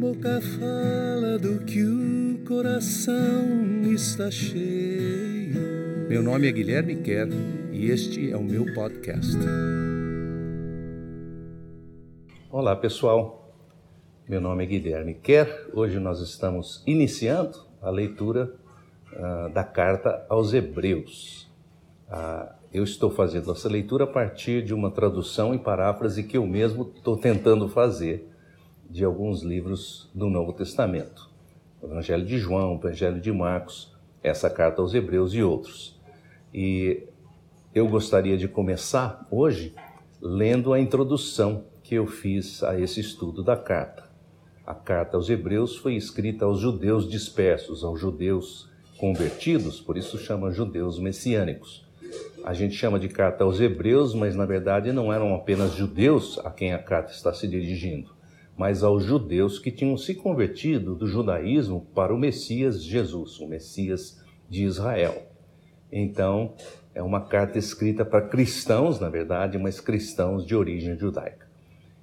boca fala do que o coração está cheio. Meu nome é Guilherme Kerr e este é o meu podcast. Olá pessoal, meu nome é Guilherme Kerr. Hoje nós estamos iniciando a leitura uh, da carta aos Hebreus. Uh, eu estou fazendo essa leitura a partir de uma tradução e paráfrase que eu mesmo estou tentando fazer de alguns livros do Novo Testamento. O Evangelho de João, o Evangelho de Marcos, essa carta aos Hebreus e outros. E eu gostaria de começar hoje lendo a introdução que eu fiz a esse estudo da carta. A carta aos Hebreus foi escrita aos judeus dispersos, aos judeus convertidos, por isso chama judeus messiânicos. A gente chama de carta aos Hebreus, mas na verdade não eram apenas judeus a quem a carta está se dirigindo mas aos judeus que tinham se convertido do judaísmo para o Messias Jesus, o Messias de Israel. Então, é uma carta escrita para cristãos, na verdade, mas cristãos de origem judaica.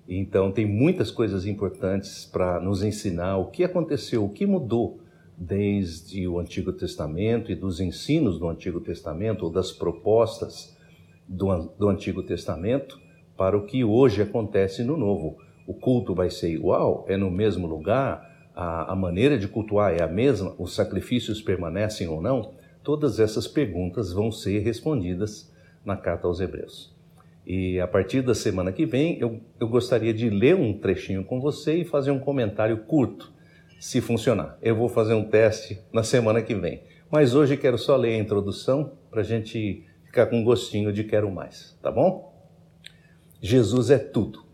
Então, tem muitas coisas importantes para nos ensinar o que aconteceu, o que mudou desde o Antigo Testamento e dos ensinos do Antigo Testamento, ou das propostas do, do Antigo Testamento, para o que hoje acontece no Novo o culto vai ser igual? É no mesmo lugar? A, a maneira de cultuar é a mesma? Os sacrifícios permanecem ou não? Todas essas perguntas vão ser respondidas na carta aos Hebreus. E a partir da semana que vem, eu, eu gostaria de ler um trechinho com você e fazer um comentário curto, se funcionar. Eu vou fazer um teste na semana que vem. Mas hoje quero só ler a introdução para a gente ficar com gostinho de quero mais, tá bom? Jesus é tudo.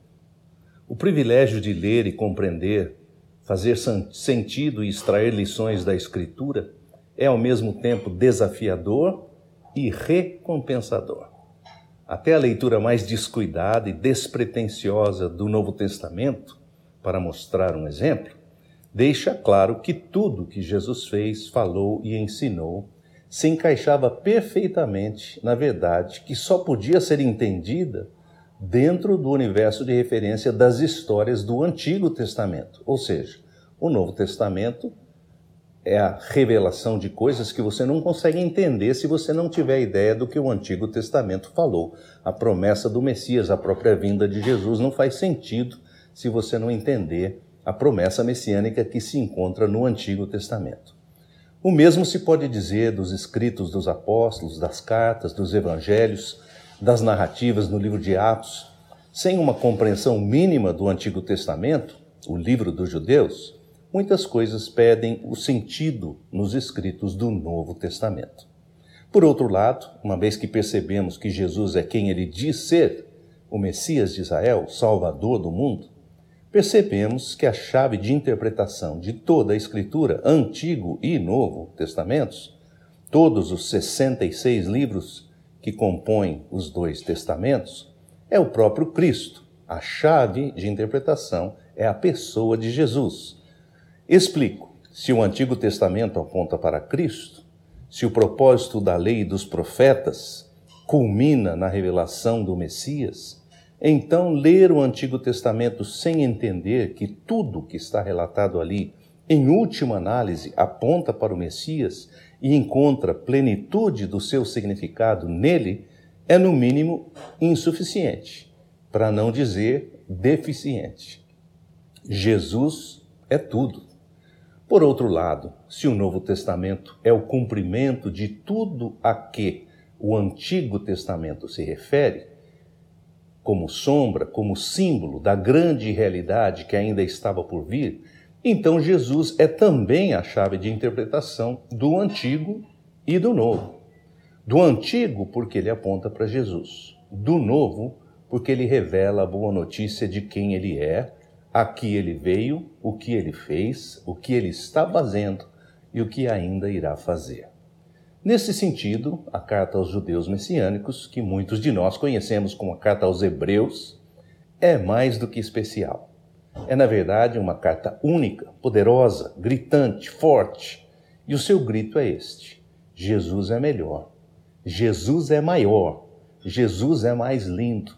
O privilégio de ler e compreender, fazer sentido e extrair lições da Escritura é ao mesmo tempo desafiador e recompensador. Até a leitura mais descuidada e despretensiosa do Novo Testamento, para mostrar um exemplo, deixa claro que tudo que Jesus fez, falou e ensinou se encaixava perfeitamente na verdade que só podia ser entendida dentro do universo de referência das histórias do Antigo Testamento. Ou seja, o Novo Testamento é a revelação de coisas que você não consegue entender se você não tiver ideia do que o Antigo Testamento falou. A promessa do Messias, a própria vinda de Jesus, não faz sentido se você não entender a promessa messiânica que se encontra no Antigo Testamento. O mesmo se pode dizer dos escritos dos apóstolos, das cartas, dos evangelhos, das narrativas no livro de Atos, sem uma compreensão mínima do Antigo Testamento, o livro dos judeus, muitas coisas pedem o sentido nos escritos do Novo Testamento. Por outro lado, uma vez que percebemos que Jesus é quem ele diz ser, o Messias de Israel, Salvador do mundo, percebemos que a chave de interpretação de toda a Escritura, Antigo e Novo Testamentos, todos os 66 livros que compõem os dois testamentos é o próprio Cristo. A chave de interpretação é a pessoa de Jesus. Explico. Se o Antigo Testamento aponta para Cristo, se o propósito da lei e dos profetas culmina na revelação do Messias, então ler o Antigo Testamento sem entender que tudo que está relatado ali, em última análise, aponta para o Messias e encontra plenitude do seu significado nele, é no mínimo insuficiente, para não dizer deficiente. Jesus é tudo. Por outro lado, se o Novo Testamento é o cumprimento de tudo a que o Antigo Testamento se refere, como sombra, como símbolo da grande realidade que ainda estava por vir, então, Jesus é também a chave de interpretação do Antigo e do Novo. Do Antigo, porque ele aponta para Jesus. Do Novo, porque ele revela a boa notícia de quem ele é, a que ele veio, o que ele fez, o que ele está fazendo e o que ainda irá fazer. Nesse sentido, a carta aos judeus messiânicos, que muitos de nós conhecemos como a carta aos hebreus, é mais do que especial é, na verdade, uma carta única, poderosa, gritante, forte. E o seu grito é este: Jesus é melhor. Jesus é maior. Jesus é mais lindo.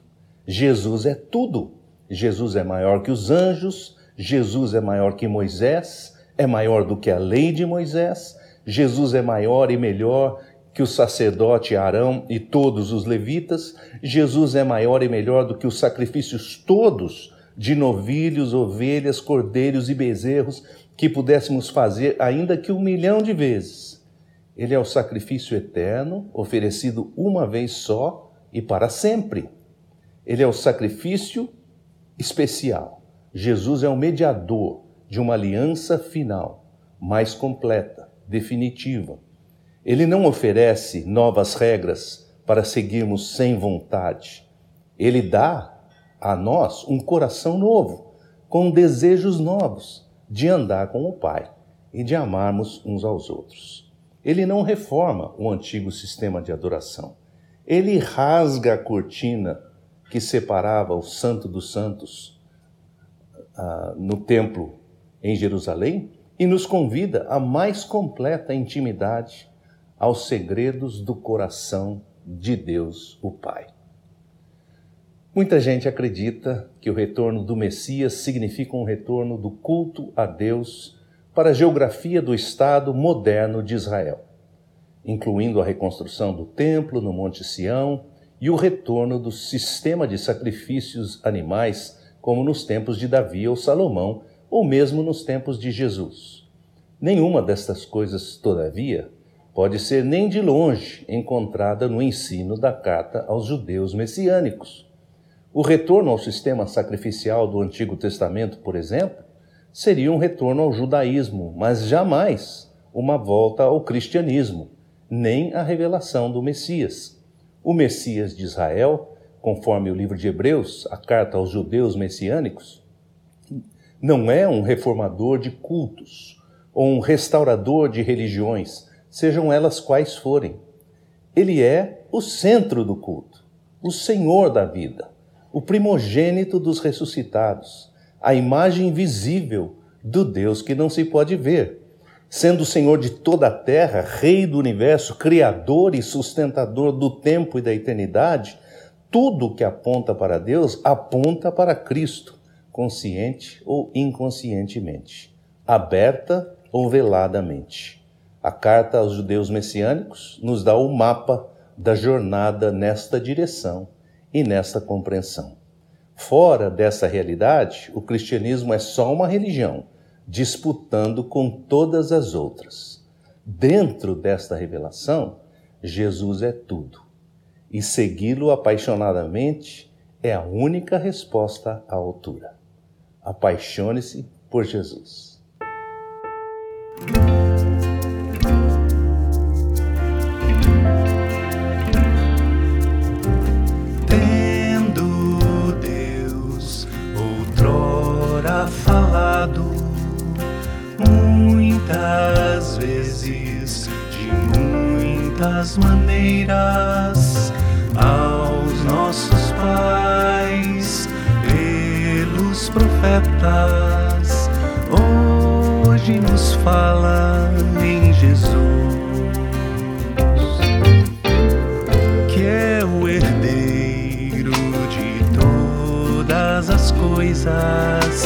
Jesus é tudo. Jesus é maior que os anjos. Jesus é maior que Moisés, é maior do que a lei de Moisés, Jesus é maior e melhor que o sacerdote Arão e todos os levitas, Jesus é maior e melhor do que os sacrifícios todos de novilhos, ovelhas, cordeiros e bezerros que pudéssemos fazer, ainda que um milhão de vezes. Ele é o sacrifício eterno, oferecido uma vez só e para sempre. Ele é o sacrifício especial. Jesus é o mediador de uma aliança final, mais completa, definitiva. Ele não oferece novas regras para seguirmos sem vontade. Ele dá a nós um coração novo, com desejos novos de andar com o Pai e de amarmos uns aos outros. Ele não reforma o antigo sistema de adoração. Ele rasga a cortina que separava o Santo dos Santos ah, no templo em Jerusalém e nos convida à mais completa intimidade aos segredos do coração de Deus, o Pai. Muita gente acredita que o retorno do Messias significa um retorno do culto a Deus para a geografia do Estado moderno de Israel, incluindo a reconstrução do templo no Monte Sião e o retorno do sistema de sacrifícios animais, como nos tempos de Davi ou Salomão, ou mesmo nos tempos de Jesus. Nenhuma destas coisas, todavia, pode ser nem de longe encontrada no ensino da carta aos judeus messiânicos. O retorno ao sistema sacrificial do Antigo Testamento, por exemplo, seria um retorno ao judaísmo, mas jamais uma volta ao cristianismo, nem a revelação do Messias. O Messias de Israel, conforme o livro de Hebreus, a carta aos judeus messiânicos, não é um reformador de cultos ou um restaurador de religiões, sejam elas quais forem. Ele é o centro do culto, o Senhor da vida, o primogênito dos ressuscitados, a imagem visível do Deus que não se pode ver, sendo o Senhor de toda a terra, Rei do universo, Criador e sustentador do tempo e da eternidade, tudo que aponta para Deus aponta para Cristo, consciente ou inconscientemente, aberta ou veladamente. A carta aos judeus messiânicos nos dá o mapa da jornada nesta direção e nesta compreensão. Fora dessa realidade, o cristianismo é só uma religião, disputando com todas as outras. Dentro desta revelação, Jesus é tudo. E segui-lo apaixonadamente é a única resposta à altura. Apaixone-se por Jesus. Muitas vezes, de muitas maneiras, aos nossos pais, pelos profetas, hoje nos fala em Jesus, que é o herdeiro de todas as coisas,